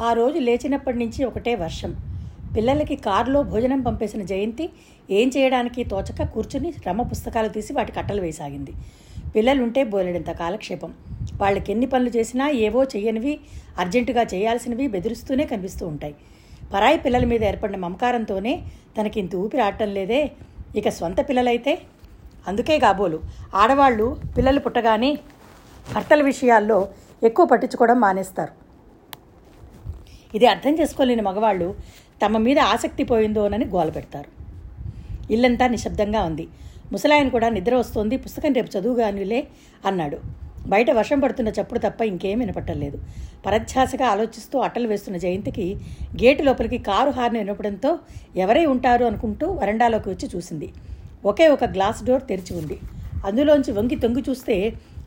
ఆ రోజు లేచినప్పటి నుంచి ఒకటే వర్షం. పిల్లలకి కారులో భోజనం పంపేసిన జయంతి ఏం చేయడానికి తోచక కూర్చుని రమ పుస్తకాలు తీసి వాటి కట్టలు వేసాగింది. పిల్లలుంటే బోలెడంత కాలక్షేపం. వాళ్ళకి ఎన్ని పనులు చేసినా ఏవో చెయ్యనివి అర్జెంటుగా చేయాల్సినవి బెదిరిస్తూనే కనిపిస్తూ ఉంటాయి. పరాయి పిల్లల మీద ఏర్పడిన మమకారంతోనే తనకి ఇంత ఊపిరి ఆడటం లేదే. ఇక సొంత పిల్లలైతే? అందుకే కాబోలు. ఆడవాళ్ళు పిల్లలు పుట్టగానే భర్తల విషయాల్లో ఎక్కువ పట్టించుకోవడం మానేస్తారు. ఇది అర్థం చేసుకోలేని మగవాళ్ళు తమ మీద ఆసక్తి పోయిందోనని గోల పెడతారు. ఇల్లంతా నిశ్శబ్దంగా ఉంది. ముసలాయన కూడా నిద్ర వస్తోంది. పుస్తకం రేపు చదువుగానిలే అన్నాడు. బయట వర్షం పడుతున్న చప్పుడు తప్ప ఇంకేం వినపట్టలేదు పరధ్యాసగా ఆలోచిస్తూ అట్టలు వేస్తున్న జయంతికి గేటు లోపలికి కారు హార్న్ వినపడంతో ఎవరై ఉంటారు అనుకుంటూ వరండాలోకి వచ్చి చూసింది. ఒకే ఒక గ్లాస్ డోర్ తెరిచి ఉంది. అందులోంచి వంగి తొంగి చూస్తే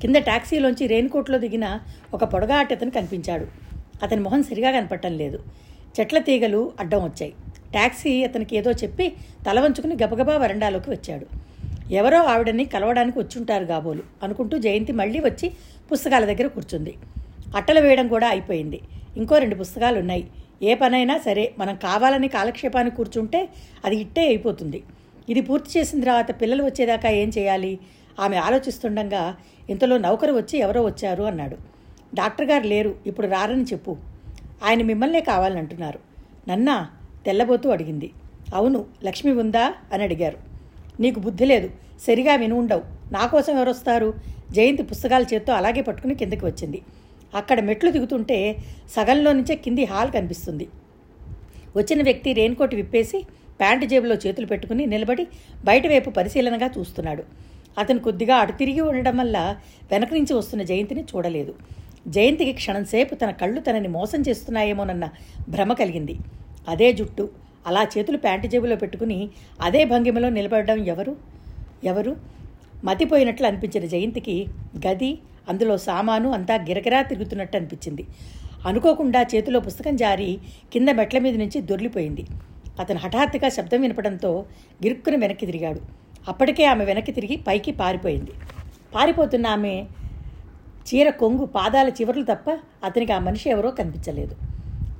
కింద టాక్సీలోంచి రెయిన్కోట్లో దిగిన ఒక పొడగాటతను కనిపించాడు. అతని మొహం సరిగా కనపడటం లేదు. చెట్ల తీగలు అడ్డం వచ్చాయి. టాక్సీ అతనికి ఏదో చెప్పి తల వంచుకుని గబగబా వరండాలోకి వచ్చాడు. ఎవరో ఆవిడని కలవడానికి వచ్చుంటారు కాబోలు అనుకుంటూ జయంతి మళ్ళీ వచ్చి పుస్తకాల దగ్గర కూర్చుంది. అట్టలు వేయడం కూడా అయిపోయింది. ఇంకో రెండు పుస్తకాలు ఉన్నాయి ఏ పనైనా సరే మనం కావాలని కాలక్షేపానికి కూర్చుంటే అది ఇట్టే అయిపోతుంది. ఇది పూర్తి చేసిన తర్వాత పిల్లలు వచ్చేదాకా ఏం చేయాలి? ఆమె ఆలోచిస్తుండగా ఇంతలో నౌకరు వచ్చి ఎవరో వచ్చారు అన్నాడు. డాక్టర్ గారు లేరు ఇప్పుడు రారని చెప్పు. ఆయన మిమ్మల్నే కావాలని అంటున్నారు. నన్నా తెల్లబోతూ అడిగింది. అవును లక్ష్మి ఉందా? అని అడిగారు. నీకు బుద్ధి లేదు సరిగా విని ఉండవు. నా కోసం ఎవరొస్తారు? జయంతి పుస్తకాల చేత్తో అలాగే పట్టుకుని కిందకి వచ్చింది. అక్కడ మెట్లు దిగుతుంటే సగంలో నుంచే కింది హాల్ కనిపిస్తుంది. వచ్చిన వ్యక్తి రెయిన్కోట్ విప్పేసి ప్యాంటు జేబులో చేతులు పెట్టుకుని నిలబడి బయట వైపు పరిశీలనగా చూస్తున్నాడు. అతను కొద్దిగా అటు తిరిగి ఉండడం వల్ల వెనక నుంచి వస్తున్న జయంతిని చూడలేదు. జయంతికి క్షణంసేపు తన కళ్ళు తనని మోసం చేస్తున్నాయేమోనన్న భ్రమ కలిగింది. అదే జుట్టు అలా చేతులు ప్యాంటు జేబులో పెట్టుకుని అదే భంగిమలో నిలబడడం ఎవరు? ఎవరు? మతిపోయినట్లు అనిపించిన జయంతికి గది అందులో సామాను అంతా గిరగిరా తిరుగుతున్నట్టు అనిపించింది. అనుకోకుండా చేతిలో పుస్తకం జారి కింద మెట్ల మీద నుంచి దొర్లిపోయింది అతను హఠాత్తుగా శబ్దం వినపడంతో గిరుక్కుని వెనక్కి తిరిగాడు. అప్పటికే ఆమె వెనక్కి తిరిగి పైకి పారిపోయింది. పారిపోతున్న ఆమె చీర కొంగు పాదాల చివర్లు తప్ప అతనికి ఆ మనిషి ఎవరో కనిపించలేదు.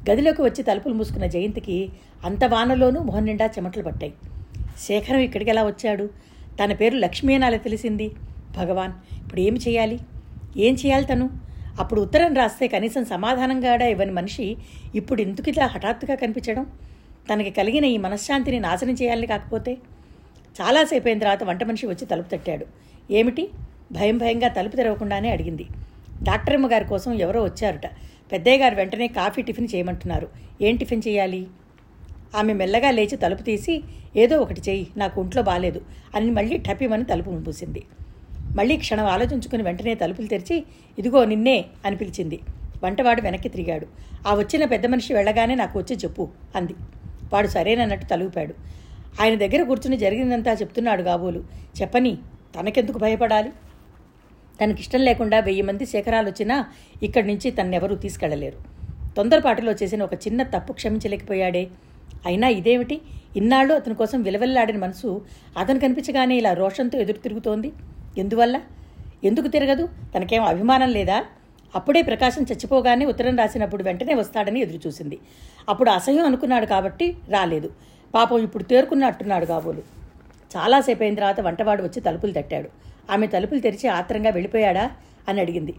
గదిలోకి వచ్చి తలుపులు మూసుకున్న జయంతికి అంత వానలోనూ మొహం నిండా చెమటలు పట్టాయి. శేఖరం ఇక్కడికి ఎలా వచ్చాడు? తన పేరు లక్ష్మీ అనాలి తెలిసింది. భగవాన్ ఇప్పుడు ఏమి చేయాలి? ఏం చేయాలి తను? అప్పుడు ఉత్తరం రాస్తే కనీసం సమాధానంగా ఇవ్వని మనిషి ఇప్పుడు ఎందుకు ఇలా హఠాత్తుగా కనిపించడం? తనకి కలిగిన ఈ మనశ్శాంతిని నాశనం చేయాలని కాకపోతే? చాలాసేపు అయిన తర్వాత వంట మనిషి వచ్చి తలుపు తట్టాడు. ఏమిటి? భయం భయంగా తలుపు తెరవకుండానే అడిగింది. డాక్టరమ్మ గారి కోసం ఎవరో వచ్చారట. పెద్దయ్య గారు వెంటనే కాఫీ టిఫిన్ చేయమంటున్నారు. ఏం టిఫిన్ చేయాలి? ఆమె మెల్లగా లేచి తలుపు తీసి ఏదో ఒకటి చేయి నాకు ఒంట్లో బాలేదు. అని మళ్ళీ టపిమని తలుపు పూసింది మళ్ళీ క్షణం ఆలోచించుకుని వెంటనే తలుపులు తెరిచి ఇదిగో నిన్నే అని పిలిచింది. వంటవాడు వెనక్కి తిరిగాడు. ఆ వచ్చిన పెద్ద మనిషి వెళ్ళగానే నాకు వచ్చి చెప్పు అంది. వాడు సరేనన్నట్టు తలుపాడు. ఆయన దగ్గర కూర్చుని జరిగిందంతా చెప్తున్నాడు కాబోలు చెప్పని తనకెందుకు భయపడాలి? తనకిష్టం లేకుండా వెయ్యి మంది శేఖరాలు వచ్చినా ఇక్కడి నుంచి తన్నెవరూ తీసుకెళ్ళలేరు. తొందరపాటులో చేసిన ఒక చిన్న తప్పు క్షమించలేకపోయాడే. అయినా ఇదేమిటి? ఇన్నాళ్ళు అతని కోసం విలవెల్లాడిన మనసు అతను కనిపించగానే ఇలా రోషంతో ఎదురు తిరుగుతోంది. ఎందువల్ల? ఎందుకు తిరగదు? తనకేం అభిమానం లేదా? అప్పుడే ప్రకాశం చచ్చిపోగానే ఉత్తరం రాసినప్పుడు వెంటనే వస్తాడని ఎదురుచూసింది. అప్పుడు అసహ్యం అనుకున్నాడు కాబట్టి రాలేదు. పాపం ఇప్పుడు తేరుకున్నట్టున్నాడు కాబోలు చాలాసేపు అయిన తర్వాత వంటవాడు వచ్చి తలుపులు తట్టాడు. ఆమె తలుపులు తెరిచి ఆత్రంగా వెళ్ళిపోయాడా? అని అడిగింది.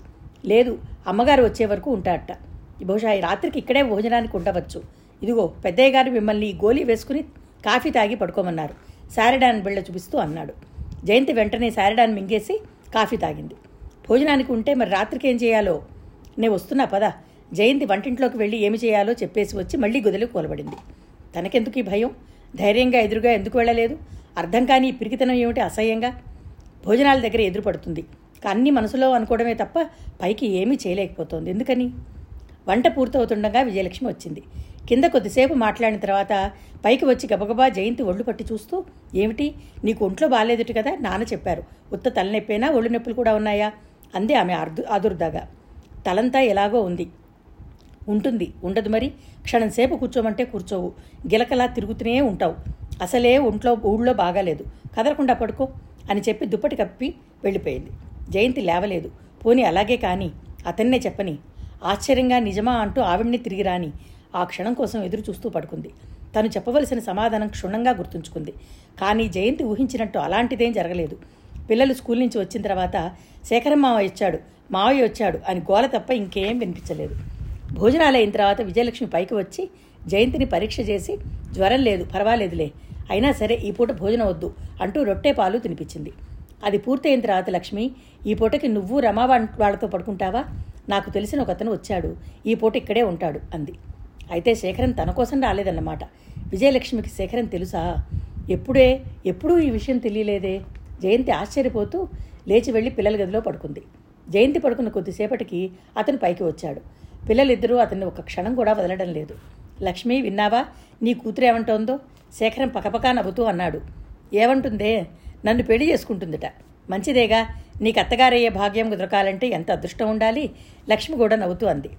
లేదు అమ్మగారు వచ్చే వరకు ఉంటాడట. బహుశా ఈ రాత్రికి ఇక్కడే భోజనానికి ఉండవచ్చు. ఇదిగో పెద్దయ్య గారు మిమ్మల్ని గోలీ వేసుకుని కాఫీ తాగి పడుకోమన్నారు. శారడాన్ బిళ్ళ చూపిస్తూ అన్నాడు. జయంతి వెంటనే శారడాన్ మింగేసి కాఫీ తాగింది. భోజనానికి ఉంటే మరి రాత్రికి ఏం చేయాలో? నేను వస్తున్నా పద. జయంతి వంటింట్లోకి వెళ్ళి ఏమి చేయాలో చెప్పేసి వచ్చి మళ్ళీ గదిలో కూలబడింది. తనకెందుకు ఈ భయం? ధైర్యంగా ఎదురుగా ఎందుకు వెళ్ళలేదు? అర్థం కాని పిరికితనం ఏమిటి అసహ్యంగా? భోజనాల దగ్గర ఎదురుపడుతుంది. కానీ మనసులో అనుకోవడమే తప్ప పైకి ఏమీ చేయలేకపోతోంది. ఎందుకని? వంట పూర్తవుతుండగా విజయలక్ష్మి వచ్చింది. కింద కొద్దిసేపు మాట్లాడిన తర్వాత పైకి వచ్చి గబగబా జయంతి ఒళ్ళు పట్టి చూస్తూ ఏమిటి? నీకు ఒంట్లో బాగాలేదుట కదా? నాన్న చెప్పారు. ఉత్త తలనొప్పేనా? ఒళ్ళు నొప్పులు కూడా ఉన్నాయా? అంది ఆమె అర్దు ఆదుర్దాగా. తలంతా ఎలాగో ఉంది. ఉంటుంది. ఉండదు మరి. క్షణం సేపు కూర్చోమంటే కూర్చోవు. గిలకలా తిరుగుతూనే ఉంటావు. అసలే ఒంట్లో ఊళ్ళో బాగాలేదు. కదలకుండా పడుకో. అని చెప్పి దుప్పటి కప్పి వెళ్ళిపోయింది. జయంతి లేవలేదు. పోని అలాగే కానీ అతన్నే చెప్పని ఆశ్చర్యంగా నిజమా అంటూ ఆవిడ్ని తిరిగి రాని ఆ క్షణం కోసం ఎదురు చూస్తూ పడుకుంది. తను చెప్పవలసిన సమాధానం క్షుణ్ణంగా గుర్తుంచుకుంది. కానీ జయంతి ఊహించినట్టు అలాంటిదేం జరగలేదు. పిల్లలు స్కూల్ నుంచి వచ్చిన తర్వాత శేఖరం మావయ్య వచ్చాడు మావయ్య వచ్చాడు అని గోల తప్ప ఇంకేం వినిపించలేదు. భోజనాలు అయిన తర్వాత విజయలక్ష్మి పైకి వచ్చి జయంతిని పరీక్ష చేసి జ్వరం లేదు పర్వాలేదులే అయినా సరే ఈ పూట భోజనం వద్దు అంటూ రొట్టె పాలు తినిపించింది. అది పూర్తయిన తర్వాత లక్ష్మి ఈ పూటకి నువ్వు రమా వాళ్ళతో పడుకుంటావా? నాకు తెలిసిన ఒక అతను వచ్చాడు. ఈ పూట ఇక్కడే ఉంటాడు అంది. అయితే శేఖరన్ తన కోసం రాలేదన్నమాట. విజయలక్ష్మికి శేఖరన్ తెలుసా? ఎప్పుడే ఎప్పుడూ ఈ విషయం తెలియలేదే? జయంతి ఆశ్చర్యపోతూ లేచి వెళ్ళి పిల్లల గదిలో పడుకుంది. జయంతి పడుకున్న కొద్దిసేపటికి అతను పైకి వచ్చాడు. పిల్లలిద్దరూ అతన్ని ఒక క్షణం కూడా వదలడం లేదు. లక్ష్మి విన్నావా? నీ కూతురు ఏమంటోందో? శేఖరం పకపకా నవ్వుతూ అన్నాడు. ఏమంటుందే నన్ను పెళ్ళి చేసుకుంటుందిట. మంచిదేగా నీకు అత్తగారయ్యే భాగ్యం దొరకాలంటే ఎంత అదృష్టం ఉండాలి? లక్ష్మి కూడా నవ్వుతూ అంది.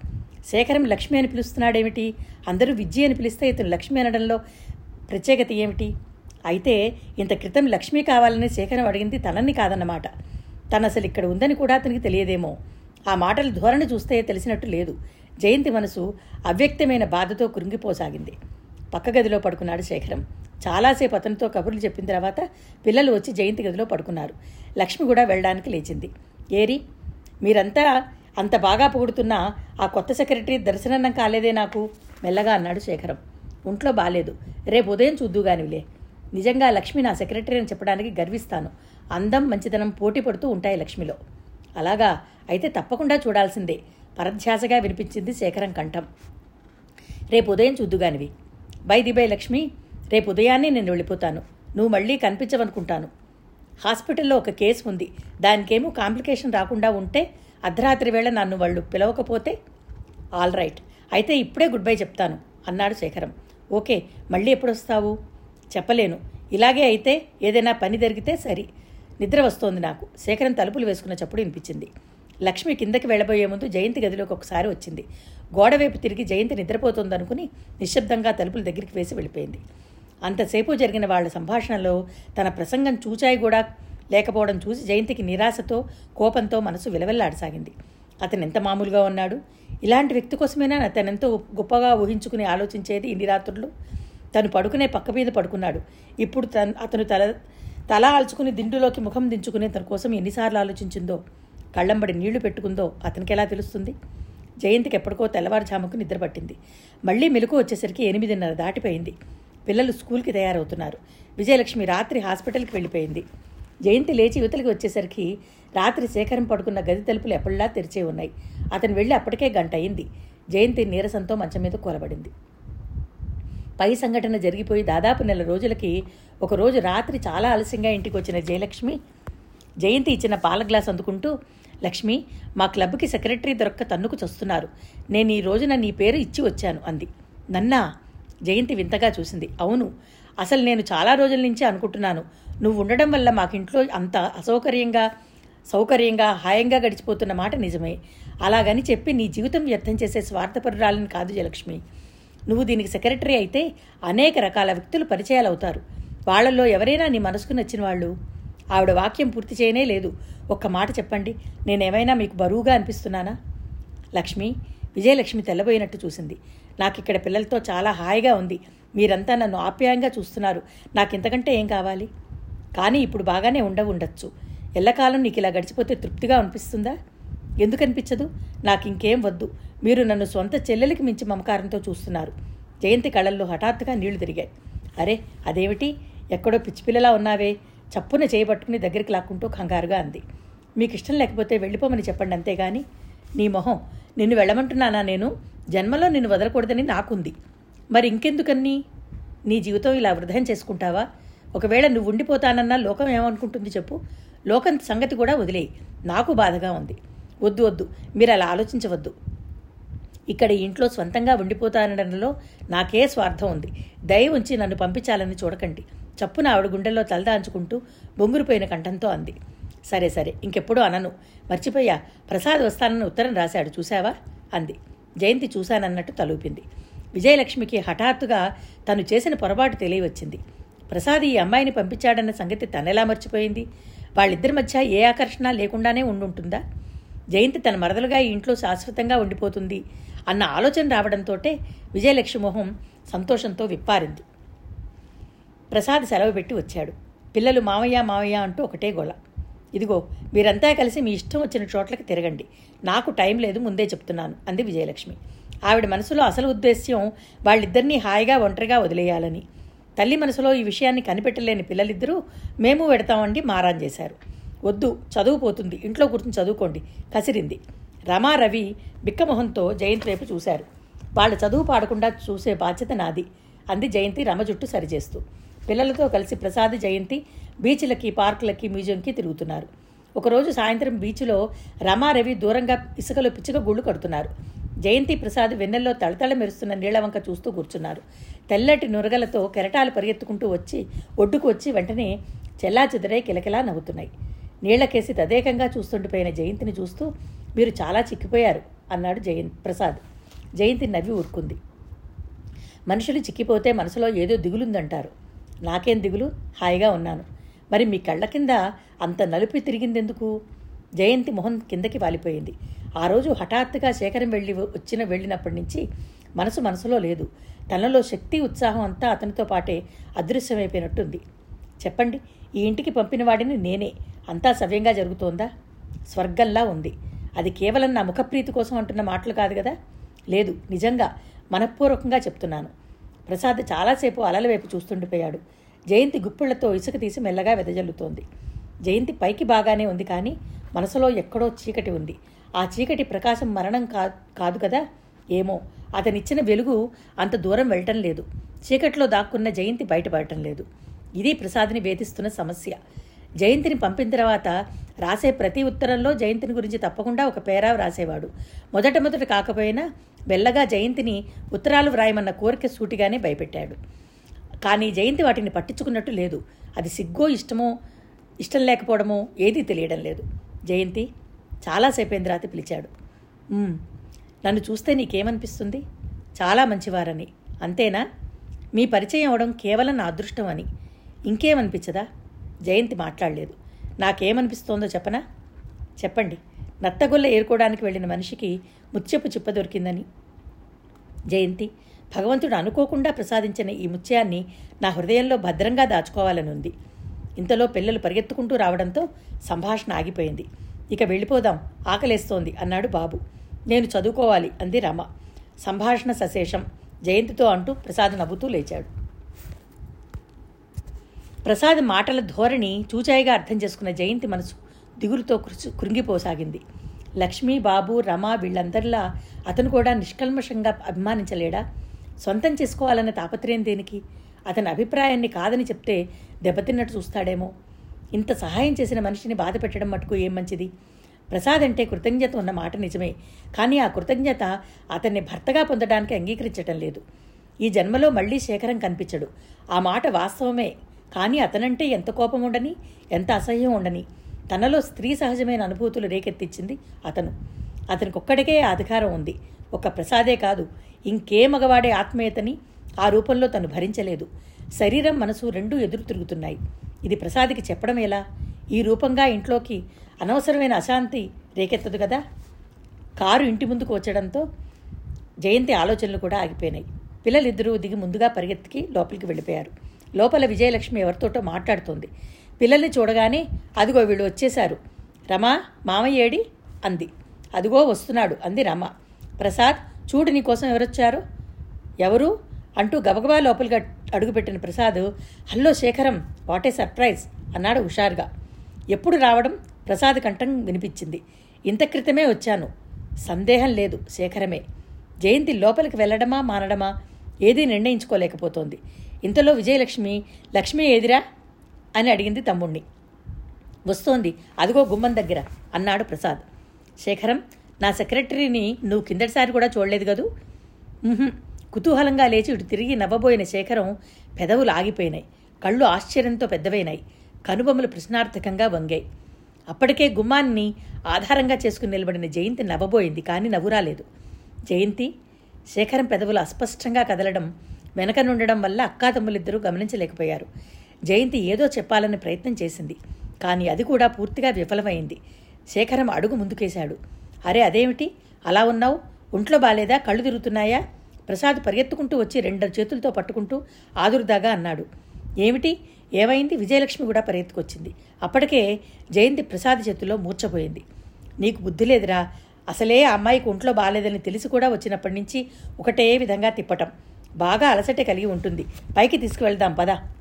శేఖరం లక్ష్మి అని పిలుస్తున్నాడేమిటి? అందరూ విజ్జి అని పిలిస్తే ఇతను లక్ష్మి అనడంలో ప్రత్యేకత ఏమిటి? అయితే ఇంత క్రితం లక్ష్మి కావాలని శేఖరం అడిగింది తనని కాదన్నమాట. తను అసలు ఇక్కడ ఉందని కూడా అతనికి తెలియదేమో. ఆ మాటల ధోరణి చూస్తే తెలిసినట్టు లేదు. జయంతి మనసు అవ్యక్తమైన బాధతో కృంగిపోసాగింది. పక్క గదిలో పడుకున్నాడు శేఖరం. చాలాసేపు అతనితో కబుర్లు చెప్పిన తర్వాత పిల్లలు వచ్చి జయంతి గదిలో పడుకున్నారు. లక్ష్మి కూడా వెళ్ళడానికి లేచింది. ఏరి మీరంతా అంత బాగా పొగుడుతున్నా ఆ కొత్త సెక్రటరీ దర్శనం కాలేదే నాకు? మెల్లగా అన్నాడు శేఖరం. ఒంట్లో బాలేదు. రేపు ఉదయం చూద్దుగానివిలే నిజంగా లక్ష్మి నా సెక్రటరీ అని చెప్పడానికి గర్విస్తాను. అందం మంచితనం పోటీ పడుతూ ఉంటాయి లక్ష్మిలో. అలాగా? అయితే తప్పకుండా చూడాల్సిందే. పరధ్యాసగా వినిపించింది శేఖరం కంఠం. రేపు ఉదయం చూద్దుగానివి. By the by Lakshmi. రేపు ఉదయాన్నే నేను వెళ్ళిపోతాను. నువ్వు మళ్ళీ కనిపించవనుకుంటాను. హాస్పిటల్లో ఒక కేసు ఉంది. దానికేమో కాంప్లికేషన్ రాకుండా ఉంటే అర్ధరాత్రి వేళ నన్ను వాళ్ళు పిలవకపోతే ఆల్ రైట్. అయితే ఇప్పుడే గుడ్ బై చెప్తాను అన్నాడు శేఖరం. ఓకే మళ్ళీ ఎప్పుడు వస్తావు చెప్పలేను. ఇలాగే అయితే ఏదైనా పని జరిగితే సరి. నిద్ర వస్తోంది నాకు. శేఖరం తలుపులు వేసుకున్న చప్పుడు వినిపించింది. లక్ష్మి కిందకి వెళ్ళబోయే ముందు జయంతి గదిలోకి ఒకసారి వచ్చింది. గోడవైపు తిరిగి జయంతి నిద్రపోతుందనుకుని నిశ్శబ్దంగా తలుపుల దగ్గరికి వేసి వెళ్ళిపోయింది. అంతసేపు జరిగిన వాళ్ళ సంభాషణలో తన ప్రసంగం చూచాయి కూడా. లేకపోవడం చూసి జయంతికి నిరాశతో కోపంతో మనసు విలవెల్లాడసాగింది. అతను ఎంత మామూలుగా ఉన్నాడు? ఇలాంటి వ్యక్తి కోసమేనా అతనెంతో గొప్పగా ఊహించుకుని ఆలోచించేది ఇన్ని రాత్రులు? తను పడుకునే పక్క మీద పడుకున్నాడు. ఇప్పుడు తను అతను తల తల ఆల్చుకుని దిండులోకి ముఖం దించుకుని తన కోసం ఎన్నిసార్లు ఆలోచించిందో కళ్ళంబడి నీళ్ళు పెట్టుకుందో అతనికి ఎలా తెలుస్తుంది? జయంతికి ఎప్పటికో తెల్లవారుజాముకు నిద్రపట్టింది. మళ్ళీ మెలకు వచ్చేసరికి ఎనిమిదిన్నర దాటిపోయింది. పిల్లలు స్కూల్కి తయారవుతున్నారు. విజయలక్ష్మి రాత్రి హాస్పిటల్కి వెళ్ళిపోయింది. జయంతి లేచి యువతలకి వచ్చేసరికి రాత్రి శేఖరం పడుకున్న గది తలుపులు ఎప్పటిలా తెరిచే ఉన్నాయి. అతను వెళ్ళి అప్పటికే గంట అయింది. జయంతి నీరసంతో మంచం మీద కూలబడింది. పై సంఘటన జరిగిపోయి దాదాపు నెల రోజులకి ఒకరోజు రాత్రి చాలా ఆలస్యంగా ఇంటికి వచ్చిన జయలక్ష్మి జయంతి ఇచ్చిన పాల గ్లాస్ అందుకుంటూ లక్ష్మి మా క్లబ్కి సెక్రటరీ దొరక్క తన్నుకు చస్తున్నారు. నేను ఈ రోజున నీ పేరు ఇచ్చి వచ్చాను అంది. నన్నా జయంతి వింతగా చూసింది. అవును అసలు నేను చాలా రోజుల నుంచి అనుకుంటున్నాను. నువ్వు ఉండడం వల్ల మాకింట్లో అంత అసౌకర్యంగా సౌకర్యంగా హాయంగా గడిచిపోతున్న మాట నిజమే. అలాగని చెప్పి నీ జీవితం వ్యర్థం చేసే స్వార్థపరురాలని కాదు జయలక్ష్మి. నువ్వు దీనికి సెక్రటరీ అయితే అనేక రకాల వ్యక్తులు పరిచయాలు అవుతారు వాళ్ళలో ఎవరైనా నీ మనసుకు నచ్చిన వాళ్ళు ఆవిడ వాక్యం పూర్తి చేయనే లేదు. ఒక్క మాట చెప్పండి. నేనేమైనా మీకు బరువుగా అనిపిస్తున్నానా? లక్ష్మి విజయలక్ష్మి తెల్లబోయినట్టు చూసింది. నాకు ఇక్కడ పిల్లలతో చాలా హాయిగా ఉంది. మీరంతా నన్ను ఆప్యాయంగా చూస్తున్నారు. నాకు ఇంతకంటే ఏం కావాలి? కానీ ఇప్పుడు బాగానే ఉండ ఉండొచ్చు. ఎల్లకాలం నీకు ఇలా గడిచిపోతే తృప్తిగా అనిపిస్తుందా? ఎందుకు అనిపించదు నాకు ఇంకేం వద్దు. మీరు నన్ను సొంత చెల్లెలకి మించి మమకారంతో చూస్తున్నారు. జయంతి కళల్లో హఠాత్తుగా నీళ్ళు తిరిగాయి. అరే అదేమిటి? ఎక్కడో పిచ్చిపిల్లలా ఉన్నావే. చప్పున చేయబట్టుకుని దగ్గరికి లాక్కుంటూ కంగారుగా అంది. మీకు ఇష్టం లేకపోతే వెళ్ళిపోమని చెప్పండి అంతేగాని నీ మొహం నిన్ను వెళ్ళమంటున్నానా నేను? జన్మలో నిన్ను వదలకూడదని నాకుంది. మరి ఇంకెందుకన్నీ? నీ జీవితం ఇలా వృధం చేసుకుంటావా? ఒకవేళ నువ్వు ఉండిపోతానన్నా లోకం ఏమనుకుంటుంది చెప్పు. లోకం సంగతి కూడా వదిలేయి. నాకు బాధగా ఉంది. వద్దు వద్దు. మీరు అలా ఆలోచించవద్దు. ఇక్కడ ఇంట్లో స్వంతంగా ఉండిపోతానడంలో నాకే స్వార్థం ఉంది. దయ ఉంచి నన్ను పంపించాలని చూడకండి. చప్పున ఆవిడ గుండెల్లో తలదాంచుకుంటూ బొంగురుపోయిన కంఠంతో అంది. సరే సరే ఇంకెప్పుడూ అనను. మర్చిపోయా. ప్రసాద్ వస్తానని ఉత్తరం రాశాడు. చూశావా? అంది. జయంతి చూశానన్నట్టు తలూపింది. విజయలక్ష్మికి హఠాత్తుగా తను చేసిన పొరపాటు తెలియవచ్చింది. ప్రసాద్ ఈ అమ్మాయిని పంపించాడన్న సంగతి తనెలా మర్చిపోయింది? వాళ్ళిద్దరి మధ్య ఏ ఆకర్షణ లేకుండానే ఉండుంటుందా? జయంతి తన మరదలుగా ఈ ఇంట్లో శాశ్వతంగా ఉండిపోతుంది అన్న ఆలోచన రావడంతోటే విజయలక్ష్మి మొహం సంతోషంతో విప్పారింది. ప్రసాద్ సెలవు పెట్టి వచ్చాడు. పిల్లలు మావయ్య మావయ్య అంటూ ఒకటే గోళ ఇదిగో మీరంతా కలిసి మీ ఇష్టం వచ్చిన చోట్లకి తిరగండి. నాకు టైం లేదు ముందే చెప్తున్నాను అంది విజయలక్ష్మి. ఆవిడ మనసులో అసలు ఉద్దేశ్యం వాళ్ళిద్దరినీ హాయిగా ఒంటరిగా వదిలేయాలని. తల్లి మనసులో ఈ విషయాన్ని కనిపెట్టలేని పిల్లలిద్దరూ మేము పెడతామండి మారాన్ చేశారు. వద్దు చదువుపోతుంది ఇంట్లో కూర్చుని చదువుకోండి కసిరింది. రమారవి బిక్కమొహంతో జయంతి వైపు చూశారు. వాళ్ళ చదువు పాడకుండా చూసే బాధ్యత నాది అంది జయంతి రమ జుట్టు సరిచేస్తూ. పిల్లలతో కలిసి ప్రసాద్ జయంతి బీచ్లకి పార్కులకి మ్యూజియంకి తిరుగుతున్నారు. ఒకరోజు సాయంత్రం బీచ్లో రమారవి దూరంగా ఇసుకలో పిచ్చుక గుళ్ళు కడుతున్నారు. జయంతి ప్రసాద్ వెన్నెల్లో తళతళ మెరుస్తున్న నీళ్ళవంక చూస్తూ కూర్చున్నారు. తెల్లటి నురగలతో కెరటాలు పరిగెత్తుకుంటూ వచ్చి ఒడ్డుకు వచ్చి వెంటనే చెల్లాచెదరై కిలకిలా నవ్వుతున్నాయి. నీళ్ళకేసి తదేకంగా చూస్తుండిపోయిన జయంతిని చూస్తూ మీరు చాలా చిక్కిపోయారు అన్నాడు జయంత్ ప్రసాద్. జయంతి నవ్వి ఊరుకుంది. మనుషులు చిక్కిపోతే మనసులో ఏదో దిగులుందంటారు. నాకేం దిగులు? హాయిగా ఉన్నాను. మరి మీ కళ్ళ కింద అంత నలుపు తిరిగిందెందుకు? జయంతి మొహం కిందకి వాలిపోయింది. ఆ రోజు హఠాత్తుగా శేఖరం వెళ్ళి వచ్చిన వెళ్ళినప్పటి నుంచి మనసు మనసులో లేదు. తనలో శక్తి ఉత్సాహం అంతా అతనితో పాటే అదృశ్యమైపోయినట్టుంది. చెప్పండి ఈ ఇంటికి పంపిన వాడిని నేనే. అంతా సవ్యంగా జరుగుతోందా? స్వర్గంలా ఉంది. అది కేవలం నా ముఖప్రీతి కోసం అంటున్న మాటలు కాదు కదా? లేదు నిజంగా మనఃపూర్వకంగా చెప్తున్నాను. ప్రసాద్ చాలాసేపు అలల వైపు చూస్తుండిపోయాడు. జయంతి గుప్పిళ్ళతో ఇసుక తీసి మెల్లగా వెదజల్లుతోంది. జయంతి పైకి బాగానే ఉంది కానీ మనసులో ఎక్కడో చీకటి ఉంది. ఆ చీకటి ప్రకాశం మరణం కా కాదు కదా? ఏమో. అతనిచ్చిన వెలుగు అంత దూరం వెళ్ళటం లేదు. చీకట్లో దాక్కున్న జయంతి బయటపడటం లేదు. ఇది ప్రసాద్ని వేధిస్తున్న సమస్య. జయంతిని పంపిన తర్వాత రాసే ప్రతి ఉత్తరంలో జయంతిని గురించి తప్పకుండా ఒక పేరా వ్రాసేవాడు మొదట మొదట కాకపోయినా మెల్లగా జయంతిని ఉత్తరాలు వ్రాయమన్న కోరిక సూటిగానే భయపెట్టాడు. కానీ జయంతి వాటిని పట్టించుకున్నట్టు లేదు. అది సిగ్గో ఇష్టమో ఇష్టం లేకపోవడమో ఏదీ తెలియడం లేదు. జయంతి చాలాసేపేంది రాత్రి పిలిచాడు. నన్ను చూస్తే నీకేమనిపిస్తుంది? చాలా మంచివారని. అంతేనా? మీ పరిచయం అవడం కేవలం నా అదృష్టం అని. ఇంకేమనిపించదా? జయంతి మాట్లాడలేదు. నాకేమనిపిస్తోందో చెప్పనా? చెప్పండి. నత్తగొల్ల ఏరుకోవడానికి వెళ్ళిన మనిషికి ముత్యపు చిప్ప దొరికిందని. జయంతి భగవంతుడు అనుకోకుండా ప్రసాదించిన ఈ ముత్యాన్ని నా హృదయంలో భద్రంగా దాచుకోవాలని ఉంది ఇంతలో పిల్లలు పరిగెత్తుకుంటూ రావడంతో సంభాషణ ఆగిపోయింది. ఇక వెళ్ళిపోదాం ఆకలేస్తోంది అన్నాడు బాబు. నేను చదువుకోవాలి అంది రమ. సంభాషణ సశేషం. జయంతితో అంటూ ప్రసాద్ నవ్వుతూ లేచాడు. ప్రసాద్ మాటల ధోరణి చూచాయిగా అర్థం చేసుకున్న జయంతి మనసు దిగులుతో కృంగిపోసాగింది. లక్ష్మీ బాబు రమ వీళ్ళందరిలా అతను కూడా నిష్కల్మషంగా అభిమానించలేడా? సొంతం చేసుకోవాలన్న తాపత్రయం దేనికి? అతని అభిప్రాయాన్ని కాదని చెప్తే దెబ్బతిన్నట్టు చూస్తాడేమో. ఇంత సహాయం చేసిన మనిషిని బాధ పెట్టడం మటుకు ఏం మంచిది? ప్రసాద్ అంటే కృతజ్ఞత ఉన్న మాట నిజమే కానీ ఆ కృతజ్ఞత అతన్ని భర్తగా పొందడానికి అంగీకరించటం లేదు. ఈ జన్మలో మళ్ళీ శేఖరం కనిపించడు. ఆ మాట వాస్తవమే కానీ అతనంటే ఎంత కోపం ఉండని ఎంత అసహ్యం ఉండని. తనలో స్త్రీ సహజమైన అనుభూతులు రేకెత్తించింది అతను. అతనికి ఒక్కడికే అధికారం ఉంది. ఒక ప్రసాదే కాదు. ఇంకే మగవాడే ఆత్మీయతని ఆ రూపంలో తను భరించలేదు. శరీరం మనసు రెండూ ఎదురు తిరుగుతున్నాయి. ఇది ప్రసాద్కి చెప్పడం ఎలా? ఈ రూపంగా ఇంట్లోకి అనవసరమైన అశాంతి రేకెత్తదు కదా? కారు ఇంటి ముందుకు వచ్చడంతో జయంతి ఆలోచనలు కూడా ఆగిపోయినాయి. పిల్లలిద్దరూ దిగి ముందుగా పరిగెత్తికి లోపలికి వెళ్ళిపోయారు. లోపల విజయలక్ష్మి ఎవరితోటో మాట్లాడుతోంది. పిల్లల్ని చూడగానే అదిగో వీళ్ళు వచ్చేశారు. రమా మామయ్య ఏడి? అంది. అదిగో వస్తున్నాడు అంది రమ. ప్రసాద్ చూడు నీకోసం ఎవరొచ్చారు? ఎవరు? అంటూ గబగబా లోపలిగా అడుగుపెట్టిన Prasad hello Shekharam what a surprise అన్నాడు హుషారుగా. ఎప్పుడు రావడం? ప్రసాద్ కంఠం వినిపించింది. ఇంత క్రితమే వచ్చాను. సందేహం లేదు శేఖరమే. జయంతి లోపలికి వెళ్ళడమా మానడమా ఏదీ నిర్ణయించుకోలేకపోతోంది. ఇంతలో విజయలక్ష్మి లక్ష్మి ఏదిరా? అని అడిగింది తమ్ముణ్ణి. వస్తోంది. అదిగో గుమ్మం దగ్గర అన్నాడు ప్రసాద్. శేఖరం నా సెక్రటరీని నువ్వు కిందటిసారి కూడా చూడలేదు కదూ? కుతూహలంగా లేచి ఇటు తిరిగి నవ్వబోయిన శేఖరం పెదవులు ఆగిపోయినాయి. కళ్ళు ఆశ్చర్యంతో పెద్దవైనాయి. కనుబొమ్మలు ప్రశ్నార్థకంగా వంగాయి. అప్పటికే గుమ్మాన్ని ఆధారంగా చేసుకుని నిలబడిన జయంతి నవ్వబోయింది కానీ నవ్వు రాలేదు జయంతి? శేఖరం పెదవులు అస్పష్టంగా కదలడం వెనక నుండడం వల్ల అక్కాతమ్ములిద్దరూ గమనించలేకపోయారు. జయంతి ఏదో చెప్పాలని ప్రయత్నం చేసింది. కానీ అది కూడా పూర్తిగా విఫలమైంది. శేఖరం అడుగు ముందుకేశాడు. అరే అదేమిటి? అలా ఉన్నావు? ఒంట్లో బాలేదా? కళ్ళు తిరుగుతున్నాయా? ప్రసాద్ పరిగెత్తుకుంటూ వచ్చి రెండు చేతులతో పట్టుకుంటూ ఆదురుదాగా అన్నాడు. ఏమిటి? ఏమైంది? విజయలక్ష్మి కూడా పరిగెత్తుకొచ్చింది. అప్పటికే జయంతి ప్రసాద్ చేతుల్లో మూర్చపోయింది నీకు బుద్ధి లేదురా. అసలే ఆ అమ్మాయికి ఒంట్లో బాగాలేదని తెలిసి కూడా వచ్చినప్పటి నుంచి ఒకటే విధంగా తిప్పటం. బాగా అలసట కలిగి ఉంటుంది. పైకి తీసుకువెళ్దాం పదా.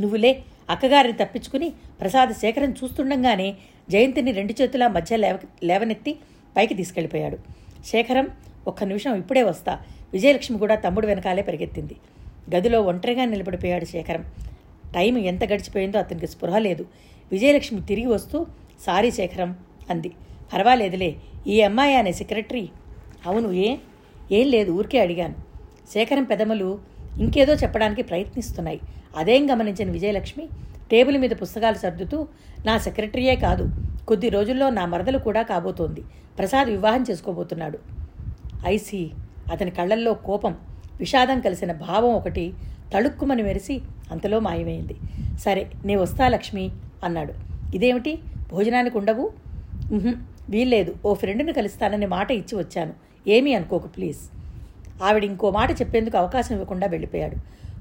నువ్వులే అక్కగారిని తప్పించుకుని ప్రసాద శేఖరం చూస్తుండగానే జయంతిని రెండు చేతుల మధ్య లేవ లేవనెత్తి పైకి తీసుకెళ్ళిపోయాడు. శేఖరం ఒక్క నిమిషం ఇప్పుడే వస్తా. విజయలక్ష్మి కూడా తమ్ముడు వెనకాలే పరిగెత్తింది. గదిలో ఒంటరిగా నిలబడిపోయాడు శేఖరం. టైం ఎంత గడిచిపోయిందో అతనికి స్పృహ లేదు. విజయలక్ష్మి తిరిగి వస్తూ సారీ శేఖరం అంది. పర్వాలేదులే ఈ అమ్మాయి అనే సెక్రటరీ. అవును ఏ? ఏం లేదు ఊరికే అడిగాను. శేఖరం పెదములు ఇంకేదో చెప్పడానికి ప్రయత్నిస్తున్నాయి. అదేం గమనించిన విజయలక్ష్మి టేబుల్ మీద పుస్తకాలు సర్దుతూ నా సెక్రటరీయే కాదు కొద్ది రోజుల్లో నా మరదలు కూడా కాబోతోంది. ప్రసాద్ వివాహం చేసుకోబోతున్నాడు. ఐసీ అతని కళ్ళల్లో కోపం విషాదం కలిసిన భావం ఒకటి తళుక్కుమని మెరిసి అంతలో మాయమైంది. సరే నే వస్తా లక్ష్మి అన్నాడు. ఇదేమిటి? భోజనానికి ఉండవు? వీల్లేదు. ఓ ఫ్రెండ్ని కలుస్తానని మాట ఇచ్చి వచ్చాను. ఏమీ అనుకోకు ప్లీజ్. ఆవిడ ఇంకో మాట చెప్పేందుకు అవకాశం ఇవ్వకుండా వెళ్ళిపోయాడు.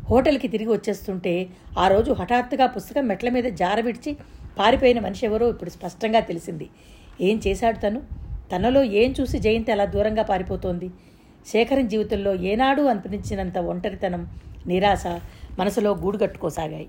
హోటల్కి తిరిగి వచ్చేస్తుంటే ఆ రోజు హఠాత్తుగా పుస్తకం మెట్ల మీద జారవిడిచి పారిపోయిన మనిషి ఎవరో ఇప్పుడు స్పష్టంగా తెలిసింది. ఏం చేశాడు తను? తనలో ఏం చూసి జయంతి అలా దూరంగా పారిపోతోంది? శేఖరం జీవితంలో ఏనాడు అనిపించినంత ఒంటరితనం నిరాశ మనసులో గూడు కట్టుకోసాగాయి